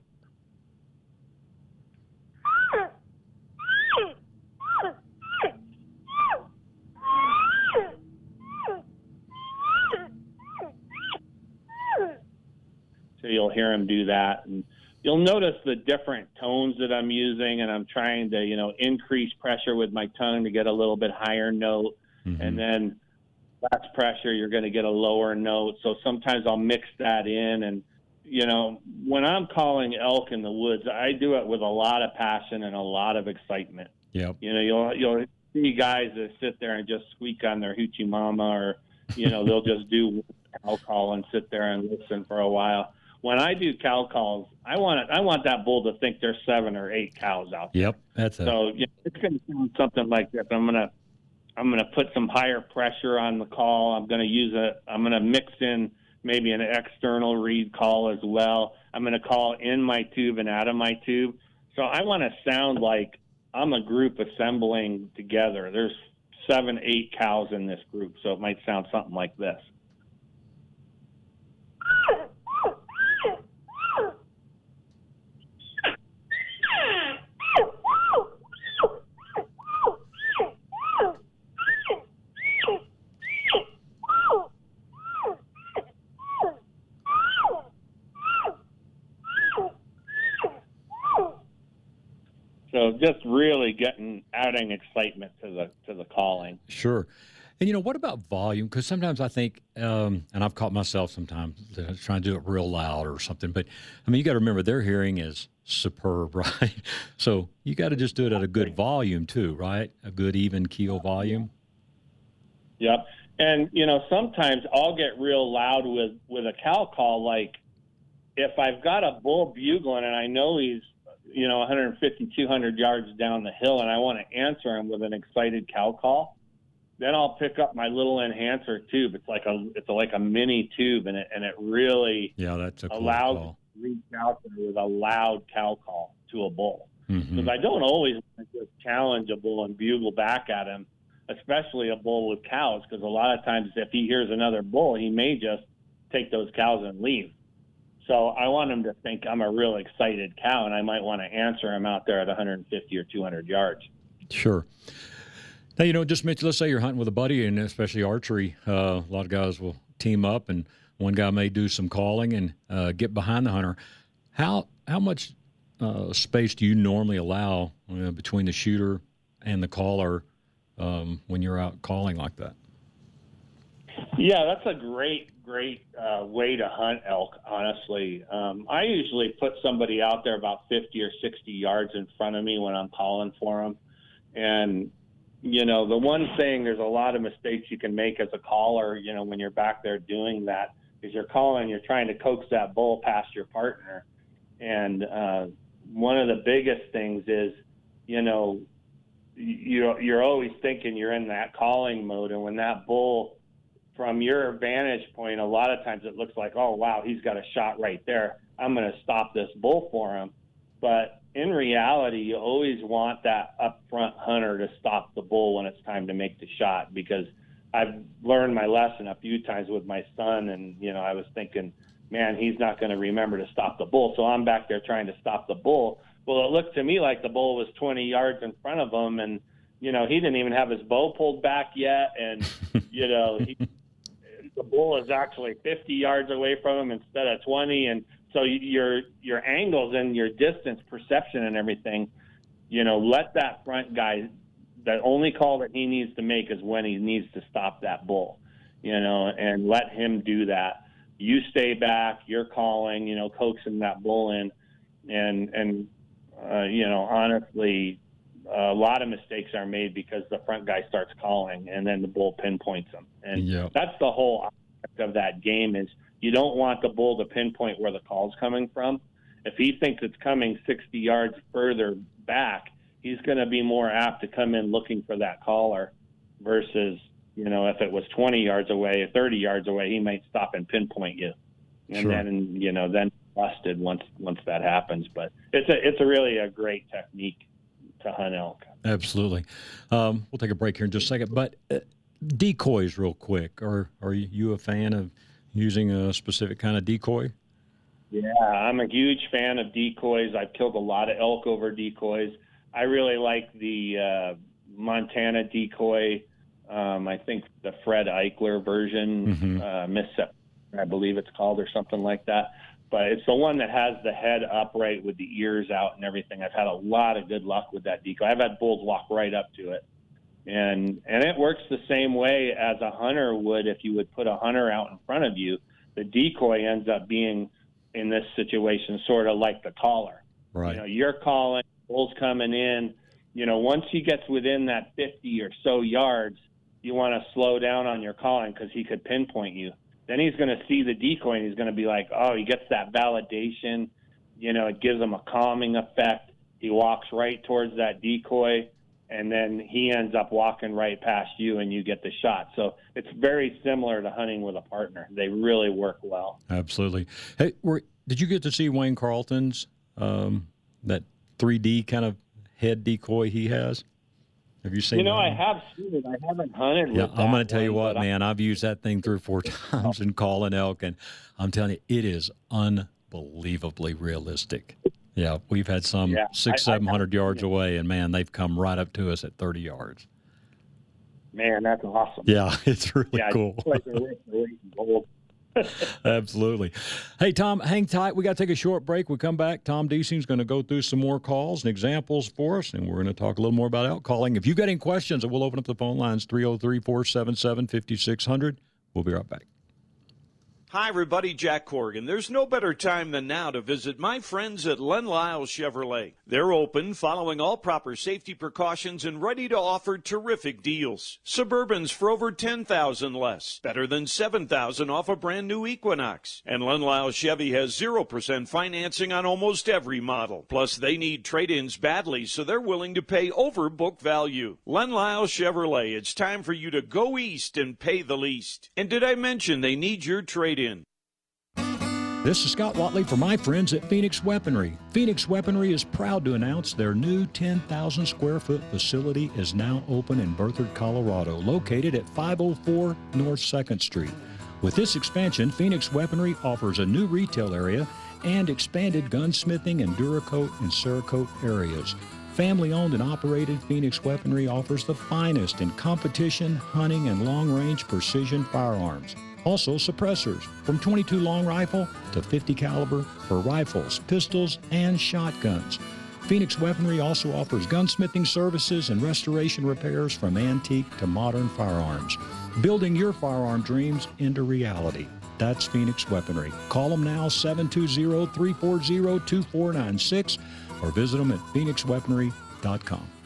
So you'll hear him do that. And you'll notice the different tones that I'm using, and I'm trying to, you know, increase pressure with my tongue to get a little bit higher note. Mm-hmm. And then less pressure, you're going to get a lower note. So sometimes I'll mix that in. And, you know, when I'm calling elk in the woods, I do it with a lot of passion and a lot of excitement. Yeah. You know, you'll, you'll see guys that sit there and just squeak on their hoochie mama or, you know, they'll just do call and sit there and listen for a while when I do cow calls, I want it, I want that bull to think there's seven or eight cows out there. Yep, that's it. So you know, it's going to sound something like this. I'm gonna I'm gonna put some higher pressure on the call. I'm gonna use a I'm gonna mix in maybe an external reed call as well. I'm gonna call in my tube and out of my tube. So I want to sound like I'm a group assembling together. There's seven, eight cows in this group, so it might sound something like this. Just really getting adding excitement to the to the calling. Sure. And you know what about volume? Because sometimes I think, um, and I've caught myself sometimes trying to do it real loud or something. But I mean, you got to remember their hearing is superb, right? So you got to just do it at a good volume too, right? A good even keel volume. Yep. And you know, sometimes I'll get real loud with with a cow call. Like if I've got a bull bugling and I know he's you know 150 200 yards down the hill and i want to answer him with an excited cow call then i'll pick up my little enhancer tube it's like a it's like a mini tube and it and it really yeah that's a cool allows call. reach out there with a loud cow call to a bull because mm-hmm. i don't always just challenge a bull and bugle back at him especially a bull with cows because a lot of times if he hears another bull he may just take those cows and leave so I want him to think I'm a real excited cow, and I might want to answer him out there at 150 or 200 yards. Sure. Now, you know, just mention, let's say you're hunting with a buddy, and especially archery, uh, a lot of guys will team up, and one guy may do some calling and uh, get behind the hunter. How how much uh, space do you normally allow uh, between the shooter and the caller um, when you're out calling like that? Yeah, that's a great, great uh, way to hunt elk, honestly. Um, I usually put somebody out there about 50 or 60 yards in front of me when I'm calling for them. And, you know, the one thing, there's a lot of mistakes you can make as a caller, you know, when you're back there doing that, is you're calling, you're trying to coax that bull past your partner. And uh, one of the biggest things is, you know, you, you're always thinking you're in that calling mode. And when that bull, from your vantage point, a lot of times it looks like, oh, wow, he's got a shot right there. I'm going to stop this bull for him. But in reality, you always want that upfront hunter to stop the bull when it's time to make the shot because I've learned my lesson a few times with my son. And, you know, I was thinking, man, he's not going to remember to stop the bull. So I'm back there trying to stop the bull. Well, it looked to me like the bull was 20 yards in front of him. And, you know, he didn't even have his bow pulled back yet. And, you know, he, the bull is actually 50 yards away from him instead of 20, and so your your angles and your distance perception and everything, you know, let that front guy. The only call that he needs to make is when he needs to stop that bull, you know, and let him do that. you stay back, you're calling, you know, coaxing that bull in, and and uh, you know, honestly, a lot of mistakes are made because the front guy starts calling and then the bull pinpoints them, and Yep. that's the whole aspect of that game is you don't want the bull to pinpoint where the call's coming from. If he thinks it's coming 60 yards further back, he's going to be more apt to come in looking for that caller versus, you know, if it was 20 yards away or 30 yards away, he might stop and pinpoint you. And Sure. then, you know, then busted once once that happens, but it's a it's a really a great technique to hunt elk. Absolutely. Um, we'll take a break here in just a second. But uh, decoys, real quick. Are are you a fan of using a specific kind of decoy? Yeah, I'm a huge fan of decoys. I've killed a lot of elk over decoys. I really like the uh, Montana decoy. Um, I think the Fred Eichler version, Mhm. uh, Miss I believe it's called, or something like that. But it's the one that has the head upright with the ears out and everything. I've had a lot of good luck with that decoy. I've had bulls walk right up to it, and and it works the same way as a hunter would if you would put a hunter out in front of you. The decoy ends up being in this situation sort of like the caller. Right. You know, you're calling, bull's coming in. You know, once he gets within that 50 or so yards, you want to slow down on your calling because he could pinpoint you. Then he's going to see the decoy and he's going to be like, oh, he gets that validation. You know, it gives him a calming effect. He walks right towards that decoy, and then he ends up walking right past you, and you get the shot. So it's very similar to hunting with a partner. They really work well. Absolutely. Hey, were, did you get to see Wayne Carlton's um, that 3D kind of head decoy he has? Have you seen? You know, that I have seen it. I haven't hunted Yeah, I'm going to tell you one, what, man. I've used that thing three or four times in calling elk, and I'm telling you, it is unbelievably realistic. Yeah, we've had some Yeah, six, seven hundred yards away, and man, they've come right up to us at 30 yards. Man, that's awesome. Yeah, it's really yeah, cool. Absolutely. Hey, Tom, hang tight. We got to take a short break. We come back. Tom Deasing's going to go through some more calls and examples for us, and we're going to talk a little more about elk calling. If you've got any questions, we'll open up the phone lines 303 477 5600. We'll be right back. Hi, everybody. Jack Corrigan. There's no better time than now to visit my friends at Len Lyall Chevrolet. They're open, following all proper safety precautions, and ready to offer terrific deals. Suburbans for over 10000 less. Better than 7000 off a brand new Equinox. And Len Lyall Chevy has 0% financing on almost every model. Plus, they need trade ins badly, so they're willing to pay over book value. Len Lyall Chevrolet, it's time for you to go east and pay the least. And did I mention they need your trade This is Scott Watley for my friends at Phoenix Weaponry. Phoenix Weaponry is proud to announce their new 10,000 square foot facility is now open in Berthoud, Colorado, located at 504 North 2nd Street. With this expansion, Phoenix Weaponry offers a new retail area and expanded gunsmithing and Duracoat and Cerakote areas. Family owned and operated, Phoenix Weaponry offers the finest in competition, hunting, and long range precision firearms. Also, suppressors from 22 long rifle to 50 caliber for rifles, pistols, and shotguns. Phoenix Weaponry also offers gunsmithing services and restoration repairs from antique to modern firearms, building your firearm dreams into reality. That's Phoenix Weaponry. Call them now 720 340 2496 or visit them at phoenixweaponry.com.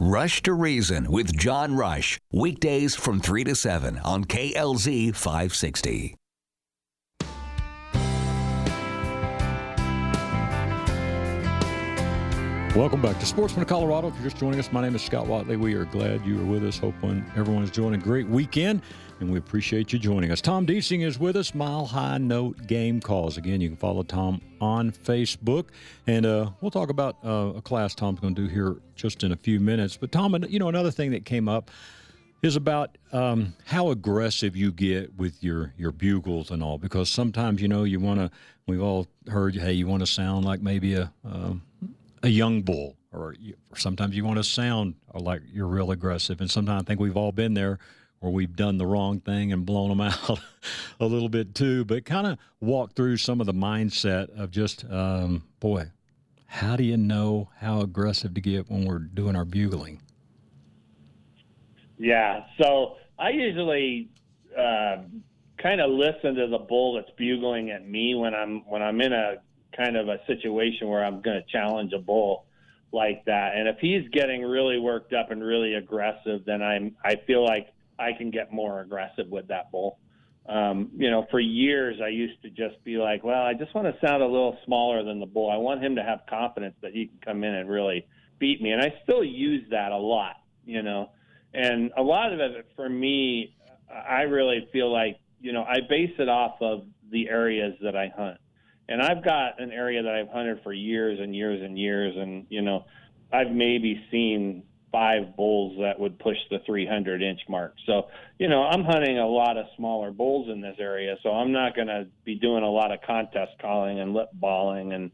Rush to Reason with John Rush. Weekdays from 3 to 7 on KLZ 560. Welcome back to Sportsman of Colorado. If you're just joining us, my name is Scott Watley. We are glad you are with us. Hope one, everyone is enjoying a great weekend, and we appreciate you joining us. Tom Deasing is with us. Mile High Note Game Calls. Again, you can follow Tom on Facebook, and uh, we'll talk about uh, a class Tom's going to do here just in a few minutes. But Tom, you know, another thing that came up is about um, how aggressive you get with your your bugles and all. Because sometimes you know you want to. We've all heard, hey, you want to sound like maybe a um, a young bull, or, you, or sometimes you want to sound like you're real aggressive. And sometimes I think we've all been there where we've done the wrong thing and blown them out a little bit too. But kind of walk through some of the mindset of just, um, boy, how do you know how aggressive to get when we're doing our bugling? Yeah. So I usually uh, kind of listen to the bull that's bugling at me when I'm when I'm in a kind of a situation where I'm going to challenge a bull like that. And if he's getting really worked up and really aggressive, then I'm I feel like I can get more aggressive with that bull. Um, you know, for years I used to just be like, well, I just want to sound a little smaller than the bull. I want him to have confidence that he can come in and really beat me. And I still use that a lot, you know. And a lot of it for me, I really feel like, you know, I base it off of the areas that I hunt. And I've got an area that I've hunted for years and years and years. And, you know, I've maybe seen five bulls that would push the 300 inch mark. So, you know, I'm hunting a lot of smaller bulls in this area. So I'm not going to be doing a lot of contest calling and lip balling and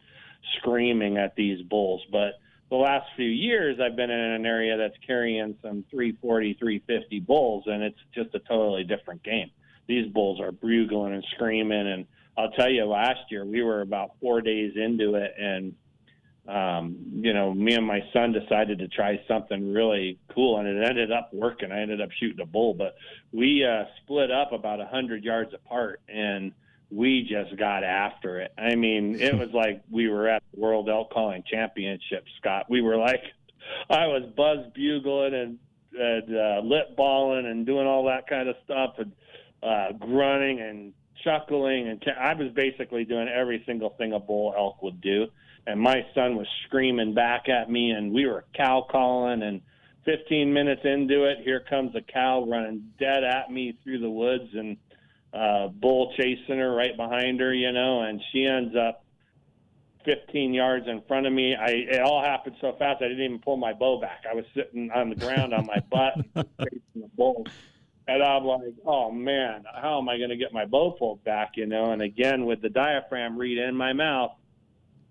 screaming at these bulls. But the last few years, I've been in an area that's carrying some 340, 350 bulls, and it's just a totally different game. These bulls are bugling and screaming. And I'll tell you, last year we were about four days into it, and um, you know, me and my son decided to try something really cool, and it ended up working. I ended up shooting a bull, but we uh, split up about a hundred yards apart, and we just got after it. I mean, it was like we were at the World Elk Calling Championship, Scott. We were like, I was buzz bugling and, and uh, lip balling and doing all that kind of stuff, and uh, grunting and chuckling, and I was basically doing every single thing a bull elk would do and my son was screaming back at me, and we were cow calling. And 15 minutes into it, here comes a cow running dead at me through the woods, and uh, bull chasing her right behind her, you know, and she ends up 15 yards in front of me. I it all happened so fast I didn't even pull my bow back. I was sitting on the ground on my butt facing the bull. And I'm like, oh man, how am I going to get my bow pulled back? You know, and again with the diaphragm reed in my mouth,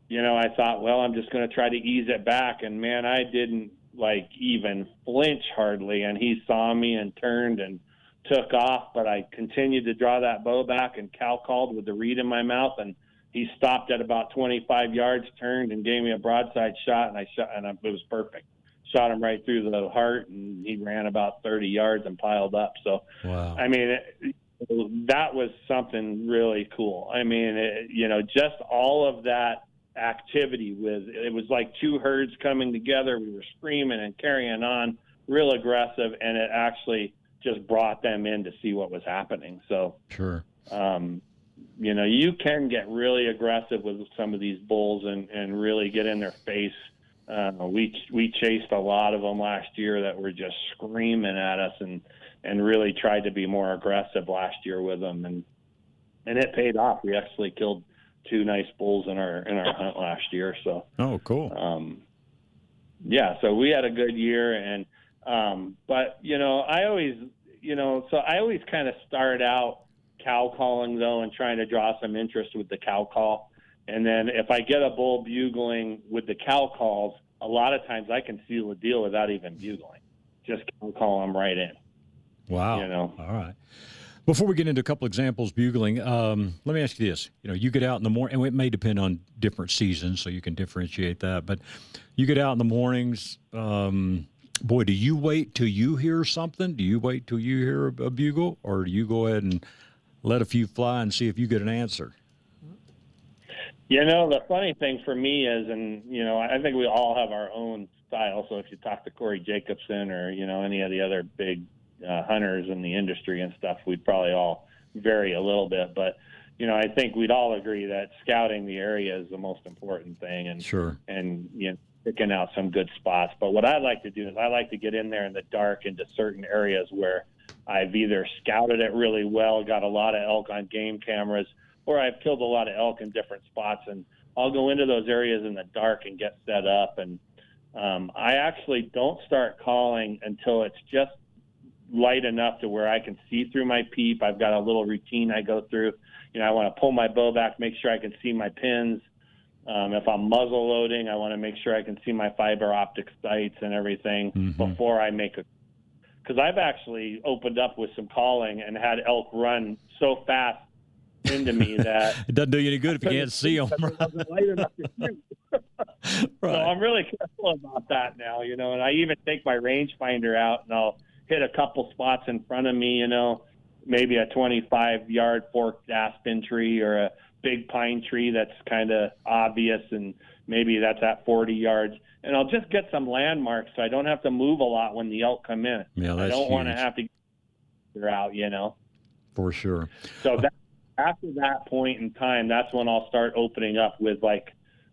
you know, I thought, well, I'm just going to try to ease it back. And man, I didn't like even flinch hardly. And he saw me and turned and took off. But I continued to draw that bow back and cow called with the reed in my mouth. And he stopped at about 25 yards, turned and gave me a broadside shot. And I shot, and it was perfect. Shot him right through the heart, and he ran about 30 yards and piled up. So, wow. I mean, it, that was something really cool. I mean, it, you know, just all of that activity with it was like two herds coming together. We were screaming and carrying on, real aggressive, and it actually just brought them in to see what was happening. So sure, um, you know, you can get really aggressive with some of these bulls and and really get in their face. Uh, we we chased a lot of them last year that were just screaming at us and and really tried to be more aggressive last year with them and and it paid off. We actually killed two nice bulls in our in our hunt last year. So oh, cool. Um, yeah, so we had a good year, and um, but you know, I always you know, so I always kind of start out cow calling though, and trying to draw some interest with the cow call, and then if I get a bull bugling with the cow calls, a lot of times I can seal the deal without even bugling, just call them right in. Wow. You know. All right. Before we get into a couple examples bugling, um, let me ask you this: You know, you get out in the morning, and it may depend on different seasons, so you can differentiate that. But you get out in the mornings. Um, boy, do you wait till you hear something? Do you wait till you hear a, a bugle, or do you go ahead and let a few fly and see if you get an answer? You know, the funny thing for me is, and you know, I think we all have our own style. So if you talk to Corey Jacobsen or you know any of the other big uh, hunters in the industry and stuff, we'd probably all vary a little bit. But you know, I think we'd all agree that scouting the area is the most important thing, and sure, and you know, picking out some good spots. But what I like to do is I like to get in there in the dark into certain areas where I've either scouted it really well, got a lot of elk on game cameras, or I've killed a lot of elk in different spots, and I'll go into those areas in the dark and get set up. And um, I actually don't start calling until it's just light enough to where I can see through my peep. I've got a little routine I go through. You know, I want to pull my bow back, make sure I can see my pins. Um, if I'm muzzle loading, I want to make sure I can see my fiber optic sights and everything mm-hmm. before I make a. Because I've actually opened up with some calling and had elk run so fast into me that it doesn't do you any good if you can't see them. right. So I'm really careful about that now, you know. And I even take my rangefinder out and I'll hit a couple spots in front of me, you know, maybe a 25 yard forked aspen tree or a big pine tree that's kind of obvious and maybe that's at 40 yards and I'll just get some landmarks so I don't have to move a lot when the elk come in. Yeah, that's I don't want to have to get out, you know. For sure. So that, after that point in time, that's when I'll start opening up with like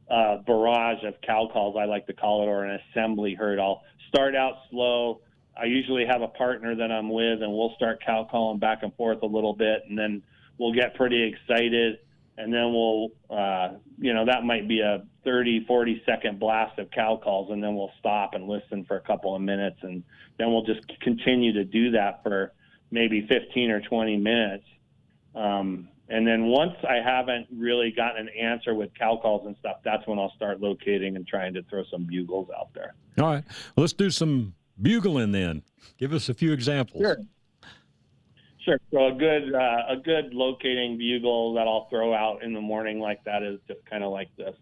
a barrage of cow calls, I like to call it, or an assembly herd. I'll start out slow. I usually have a partner that I'm with, and we'll start cow calling back and forth a little bit, and then we'll get pretty excited, and then we'll, uh, you know, that might be a 30, 40 second blast of cow calls, and then we'll stop and listen for a couple of minutes, and then we'll just continue to do that for maybe 15 or 20 minutes. Um, and then once I haven't really gotten an answer with cow calls and stuff, that's when I'll start locating and trying to throw some bugles out there. All right. Well, let's do some bugling then. Give us a few examples. Sure. Sure. So a good uh, a good locating bugle that I'll throw out in the morning like that is just kind of like this.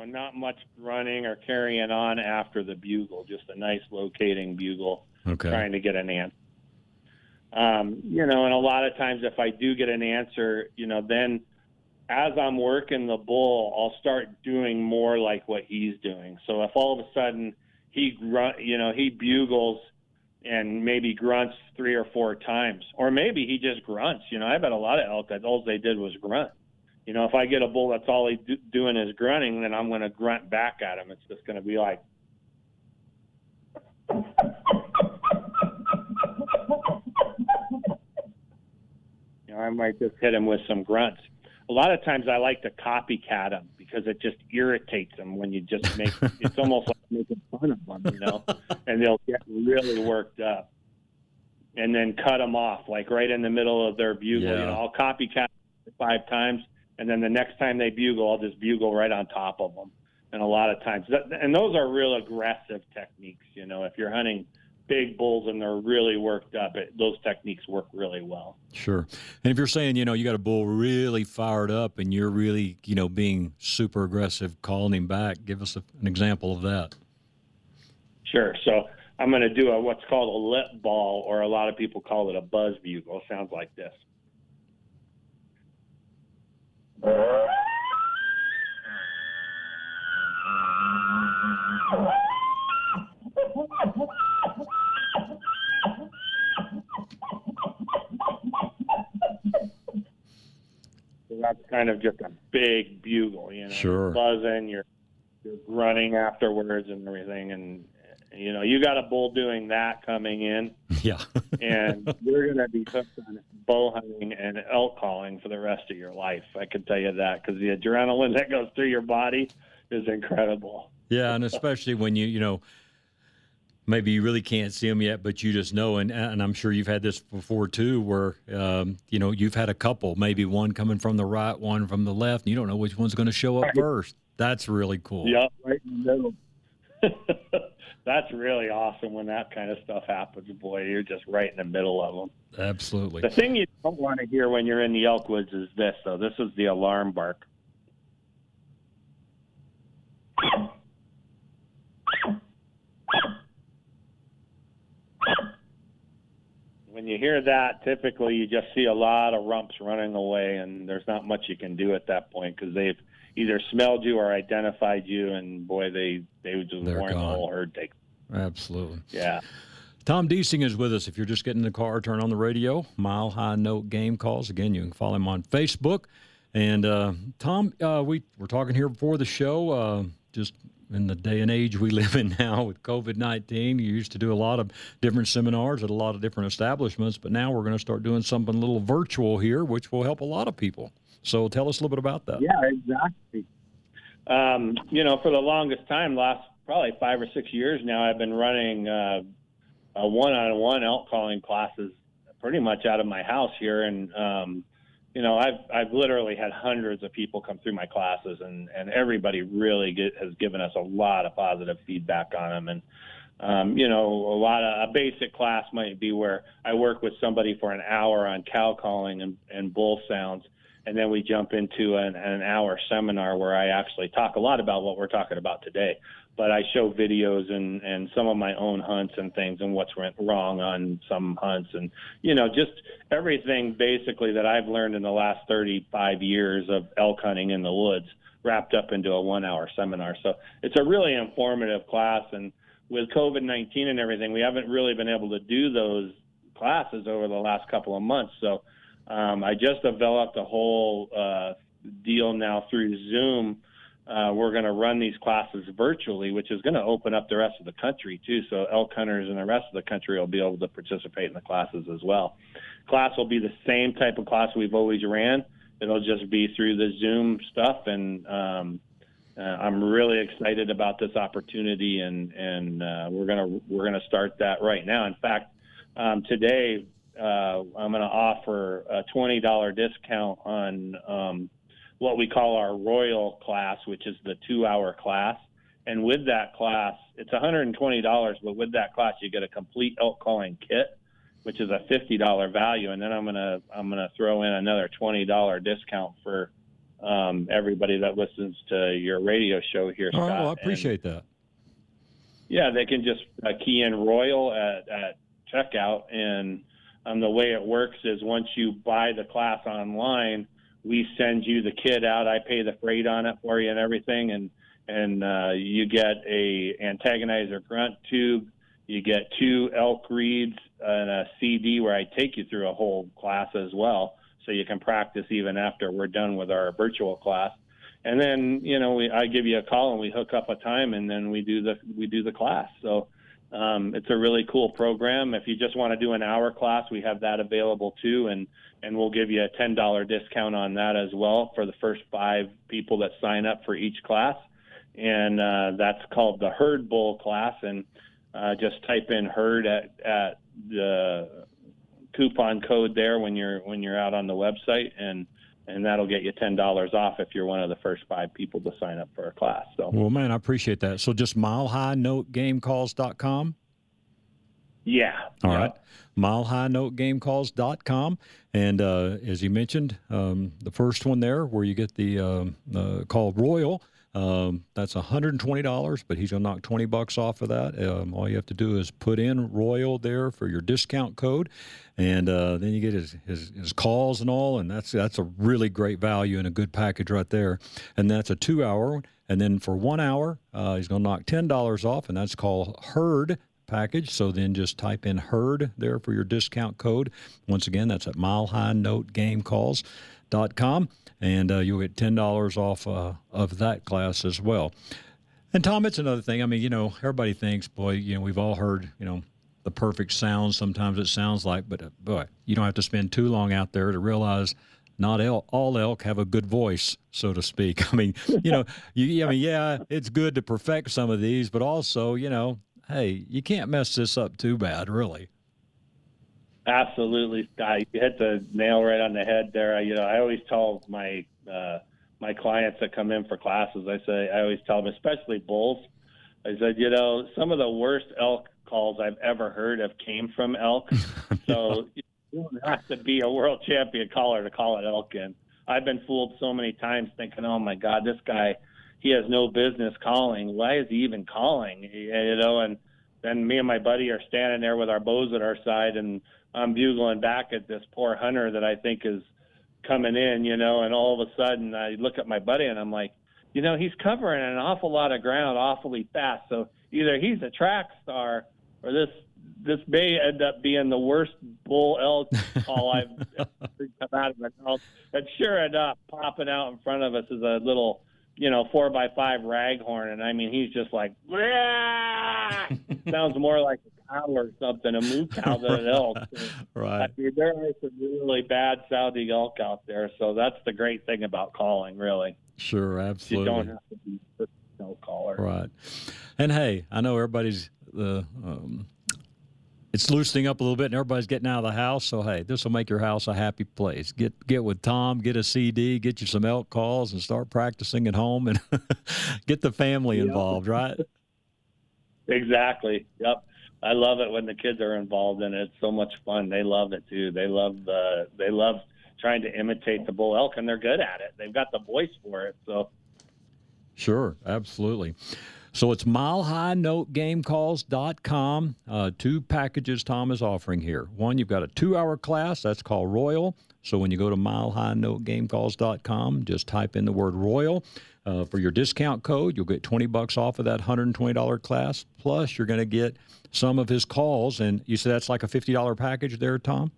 Know, not much running or carrying on after the bugle, just a nice locating bugle Okay. trying to get an answer. Um, you know, and a lot of times if I do get an answer, you know, then as I'm working the bull, I'll start doing more like what he's doing. So if all of a sudden he grunt, you know, he bugles and maybe grunts three or four times, or maybe he just grunts. You know, I bet a lot of elk that all they did was grunt. You know, if I get a bull that's all he's do- doing is grunting, then I'm going to grunt back at him. It's just going to be like. You know, I might just hit him with some grunts. A lot of times I like to copycat them because it just irritates them when you just make it's almost like making fun of them, you know, and they'll get really worked up and then cut them off like right in the middle of their bugle. You Yeah. know, I'll copycat five times and then the next time they bugle, I'll just bugle right on top of them. And a lot of times, that, and those are real aggressive techniques. You know, if you're hunting big bulls and they're really worked up, it, those techniques work really well. Sure. And if you're saying, you know, you got a bull really fired up and you're really, you know, being super aggressive, calling him back, give us a, an example of that. Sure. So I'm going to do a what's called a lip ball, or a lot of people call it a buzz bugle. Sounds like this. So that's kind of just a big bugle, you know, Sure. buzzing, you're you're grunting afterwards and everything, and you know you got a bull doing that coming in, Yeah. and you're going to be hooked on bow hunting and elk calling for the rest of your life. I can tell you that because the adrenaline that goes through your body is incredible. yeah. And especially when you, you know, maybe you really can't see them yet, but you just know. And, and I'm sure you've had this before too, where, um, you know, you've had a couple, maybe one coming from the right, one from the left, and you don't know which one's going to show up Right. first. That's really cool. Yep, right in the middle. That's really awesome when that kind of stuff happens. Boy, you're just right in the middle of them. Absolutely. The thing you don't want to hear when you're in the elk woods is this, though. This is the alarm bark. When you hear that, typically you just see a lot of rumps running away, and there's not much you can do at that point because they've either smelled you or identified you, and boy, they they would just warn the whole herd. Take Absolutely. yeah. Tom Deasing is with us. If you're just getting in the car, turn on the radio. Mile High Note Game Calls. Again, you can follow him on Facebook. And uh, Tom, uh, we were talking here before the show. Uh, just in the day and age we live in now with COVID 19, you used to do a lot of different seminars at a lot of different establishments, but now we're going to start doing something a little virtual here, which will help a lot of people. So tell us a little bit about that. Yeah, exactly. Um, you know, for the longest time, last probably five or six years now, I've been running uh, a one-on-one elk calling classes pretty much out of my house here, and um, you know, I've I've literally had hundreds of people come through my classes, and and everybody really get, has given us a lot of positive feedback on them, and um, you know, a lot of a basic class might be where I work with somebody for an hour on cow calling and, and bull sounds, and then we jump into an, an hour seminar where I actually talk a lot about what we're talking about today. But I show videos and and some of my own hunts and things and what's went wrong on some hunts and you know just everything basically that I've learned in the last 35 years of elk hunting in the woods wrapped up into a one hour seminar. So it's a really informative class and with COVID 19 and everything, we haven't really been able to do those classes over the last couple of months. So um, I just developed a whole uh, deal now through Zoom. Uh, we're going to run these classes virtually, which is going to open up the rest of the country too. So elk hunters and the rest of the country will be able to participate in the classes as well. Class will be the same type of class we've always ran. It'll just be through the Zoom stuff, and um, uh, I'm really excited about this opportunity, and and uh, we're gonna we're gonna start that right now. In fact, um, today uh, I'm going to offer a $20 discount on um, what we call our Royal class, which is the two-hour class. And with that class, it's $120, but with that class, you get a complete elk calling kit, which is a $50 value. And then I'm gonna I'm gonna throw in another $20 discount for um, everybody that listens to your radio show here, Scott. Oh, I appreciate and, that. Yeah, they can just uh, key in Royal at, at checkout, and um, the way it works is once you buy the class online, we send you the kit out. I pay the freight on it for you and everything, and and uh, you get a antagonizer grunt tube. You get two elk reeds and a CD where I take you through a whole class as well, so you can practice even after we're done with our virtual class. And then you know we I give you a call and we hook up a time and then we do the we do the class. So um, it's a really cool program. If you just want to do an hour class, we have that available too, and and we'll give you a ten dollar discount on that as well for the first five people that sign up for each class. And uh, that's called the Herd Bull class, and uh, just type in herd at at the coupon code there when you're when you're out on the website and and that'll get you ten dollars off if you're one of the first five people to sign up for a class. So, well, man, I appreciate that. So, just milehighnotegamecalls.com. Yeah. All yeah. right. Milehighnotegamecalls.com. And uh, as you mentioned, um, the first one there where you get the um, uh, called Royal um, that's $120, but he's going to knock 20 bucks off of that. Um, all you have to do is put in Royal there for your discount code, and uh, then you get his, his, his, calls and all, and that's that's a really great value and a good package right there. And that's a two hour, and then for one hour, uh, he's going to knock $10 off, and that's called Herd package. So then just type in herd there for your discount code. Once again, that's at Mile High Note Game Calls com, and uh, you'll get ten dollars off uh, of that class as well. And Tom, it's another thing. I mean, you know, everybody thinks, boy, you know, we've all heard, you know, the perfect sound. Sometimes it sounds like, but uh, boy, you don't have to spend too long out there to realize not el- all elk have a good voice, so to speak. I mean, you know, you, I mean, yeah, it's good to perfect some of these, but also, you know, hey, you can't mess this up too bad, really. Absolutely, Scott. You hit the nail right on the head there. You know, I always tell my uh, my clients that come in for classes, I say, I always tell them, especially bulls, I said, you know, some of the worst elk calls I've ever heard have came from elk. so you don't have to be a world champion caller to call it elk in. I've been fooled so many times thinking, oh my God, this guy, he has no business calling. Why is he even calling? You know, and then me and my buddy are standing there with our bows at our side and I'm bugling back at this poor hunter that I think is coming in, you know, and all of a sudden I look at my buddy and I'm like, you know, he's covering an awful lot of ground awfully fast. So either he's a track star or this this may end up being the worst bull elk call I've ever come out of my mouth. And sure enough, popping out in front of us is a little, you know, four by five raghorn, and I mean he's just like, sounds more like a cow or something, a moo cow than an elk. right. I mean, there are some really bad sounding elk out there, so that's the great thing about calling, really. Sure, absolutely. You don't have to be a elk caller. Right. And hey, I know everybody's the. Uh, um, it's loosening up a little bit and everybody's getting out of the house. So hey, this will make your house a happy place. Get get with Tom, get a CD, get you some elk calls, and start practicing at home, and get the family yep. involved. Right? Exactly. Yep. I love it when the kids are involved in it. It's so much fun. They love it too. They love uh, they love trying to imitate the bull elk, and they're good at it. They've got the voice for it. So, sure, absolutely. So it's milehighnotegamecalls.com. Uh, two packages Tom is offering here. One, you've got a two hour class, that's called Royal. So when you go to milehighnotegamecalls.com, just type in the word Royal. Uh, for your discount code, you'll get 20 bucks off of that $120 class. Plus, you're going to get some of his calls. And you said that's like a $50 package there, Tom?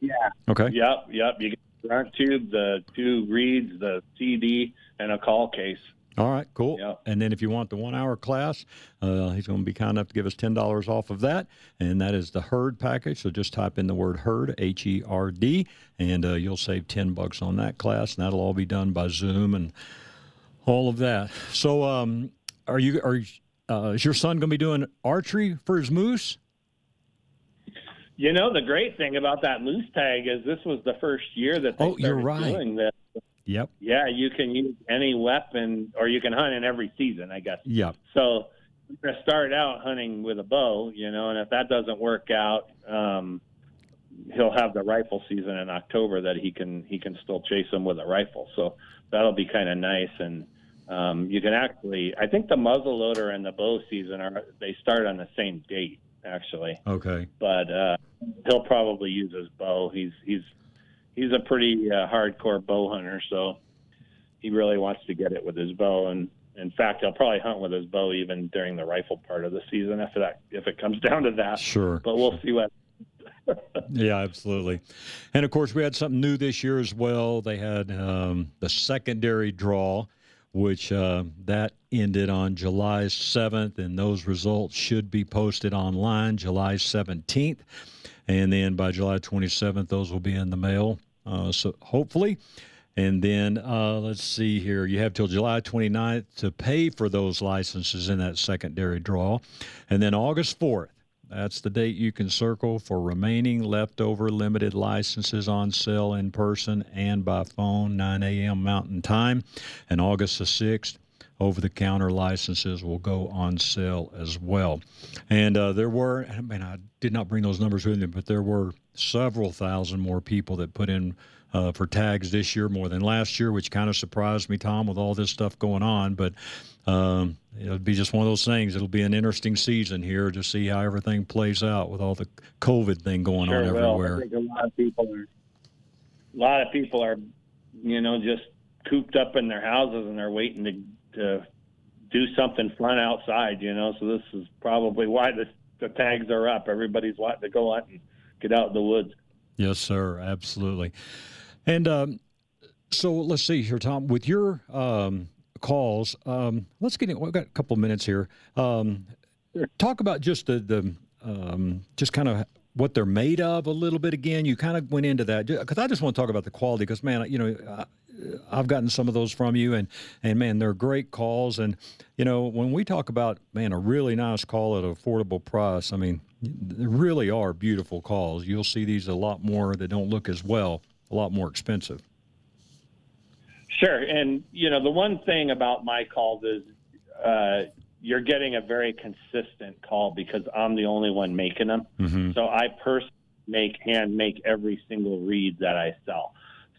Yeah. Okay. Yep, yep. You get the tube, the two reeds, the CD, and a call case. All right, cool. Yep. And then if you want the one hour class, uh, he's going to be kind enough to give us $10 off of that. And that is the Herd package. So just type in the word Herd, H E R D, and uh, you'll save 10 bucks on that class. And that'll all be done by Zoom and all of that. So, um, are you, are, uh, is your son going to be doing archery for his moose? You know, the great thing about that moose tag is this was the first year that they Oh, you're started right. doing this. Yep. Yeah, you can use any weapon, or you can hunt in every season, I guess. Yep. So going to start out hunting with a bow, you know, and if that doesn't work out, um, he'll have the rifle season in October that he can he can still chase them with a rifle. So that'll be kind of nice, and um, you can actually, I think the muzzle loader and the bow season are they start on the same date actually, Okay. but uh, he'll probably use his bow. He's he's he's a pretty uh, hardcore bow hunter, so he really wants to get it with his bow. And in fact, he'll probably hunt with his bow even during the rifle part of the season if that if it comes down to that. Sure. But we'll see what. Yeah, absolutely. And of course, we had something new this year as well. They had um, the secondary draw, which uh, that ended on July 7th, and those results should be posted online July 17th. And then by July 27th, those will be in the mail. Uh, so hopefully. And then uh, let's see here. You have till July 29th to pay for those licenses in that secondary draw. And then August 4th, that's the date you can circle for remaining leftover limited licenses on sale in person and by phone, 9 a.m. Mountain Time. And August the 6th, over the counter licenses will go on sale as well. And uh, there were, I mean, I did not bring those numbers with me, but there were several thousand more people that put in uh, for tags this year more than last year, which kind of surprised me, Tom, with all this stuff going on. But um, it'll be just one of those things. It'll be an interesting season here to see how everything plays out with all the COVID thing going on Sure. I everywhere. think a lot of people are. A lot of people are, you know, just cooped up in their houses and they're waiting to to do something fun outside. You know, so this is probably why the the tags are up. Everybody's wanting to go out and get out in the woods. Yes, sir. Absolutely. And um, so let's see here, Tom. With your um, calls, um, let's get in. We've got a couple minutes here. Um, talk about just the the um, just kind of what they're made of a little bit again. You kind of went into that because I just want to talk about the quality because man, you know. I, I've gotten some of those from you, and and man, they're great calls. And you know, when we talk about man, a really nice call at an affordable price, I mean, they really are beautiful calls. You'll see these a lot more that don't look as well, a lot more expensive. Sure, and you know the one thing about my calls is uh, you're getting a very consistent call because I'm the only one making them. Mm-hmm. So I personally make hand make every single reed that I sell.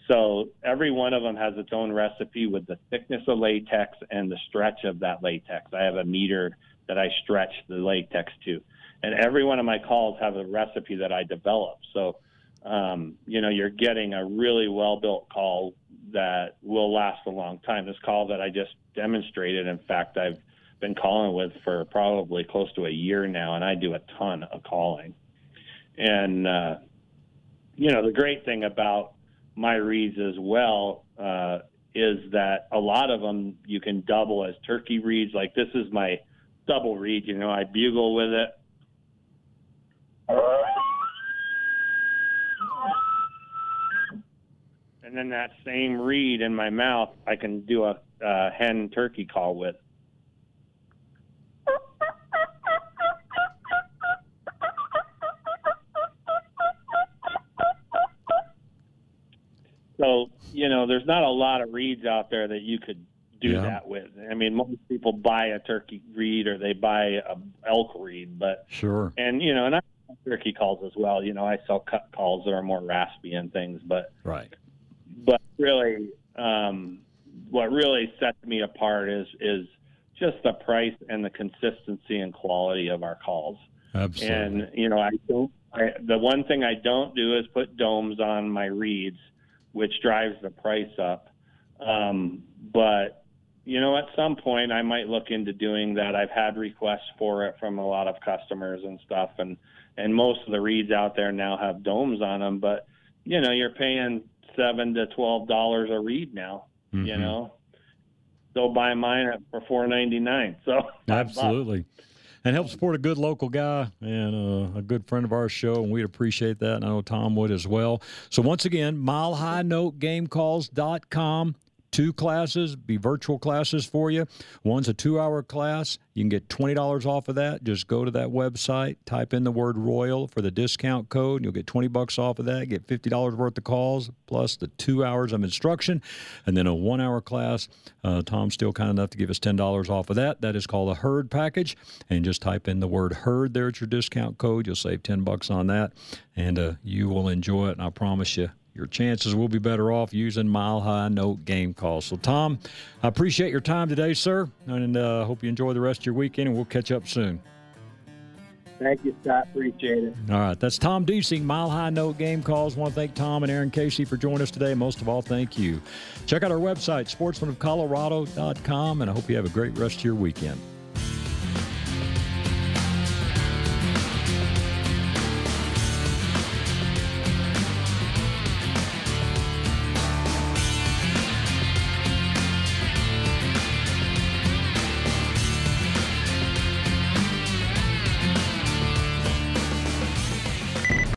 So every one of them has its own recipe with the thickness of latex and the stretch of that latex. I have a meter that I stretch the latex to, and every one of my calls have a recipe that I develop. So um, you know you're getting a really well built call that will last a long time. This call that I just demonstrated, in fact, I've been calling with for probably close to a year now, and I do a ton of calling. And uh, you know, the great thing about my reeds as well uh, is that a lot of them you can double as turkey reeds. Like this is my double reed. You know, I bugle with it. And then that same reed in my mouth, I can do a uh, hen turkey call with. You know, there's not a lot of reeds out there that you could do Yeah. that with. I mean, most people buy a turkey reed or they buy a elk reed, but Sure. and you know, and I sell turkey calls as well. You know, I sell cut calls that are more raspy and things, but Right. but really, um, what really sets me apart is is just the price and the consistency and quality of our calls. Absolutely. And you know, I don't. I, the one thing I don't do is put domes on my reeds, which drives the price up. Um, but you know, at some point, I might look into doing that. I've had requests for it from a lot of customers and stuff, and and most of the reeds out there now have domes on them. But you know, you're paying seven to twelve dollars a reed now. Mm-hmm. You know, go buy mine for four ninety nine. So absolutely. And help support a good local guy and uh, a good friend of our show, and we'd appreciate that. And I know Tom would as well. So, once again, milehighnotegamecalls.com two classes, be virtual classes for you. One's a two hour class. You can get $20 off of that. Just go to that website, type in the word Royal for the discount code, and you'll get 20 bucks off of that. Get $50 worth of calls plus the two hours of instruction. And then a one hour class. Uh, Tom's still kind enough to give us $10 off of that. That is called a Herd package. And just type in the word Herd there at your discount code. You'll save 10 bucks on that. And uh, you will enjoy it. And I promise you, your chances will be better off using Mile High Note game calls. So, Tom, I appreciate your time today, sir, and uh, hope you enjoy the rest of your weekend, and we'll catch up soon. Thank you, Scott. Appreciate it. All right. That's Tom Deasing, Mile High Note Game Calls. I want to thank Tom and Aaron Casey for joining us today. Most of all, thank you. Check out our website, sportsmanofcolorado.com, and I hope you have a great rest of your weekend.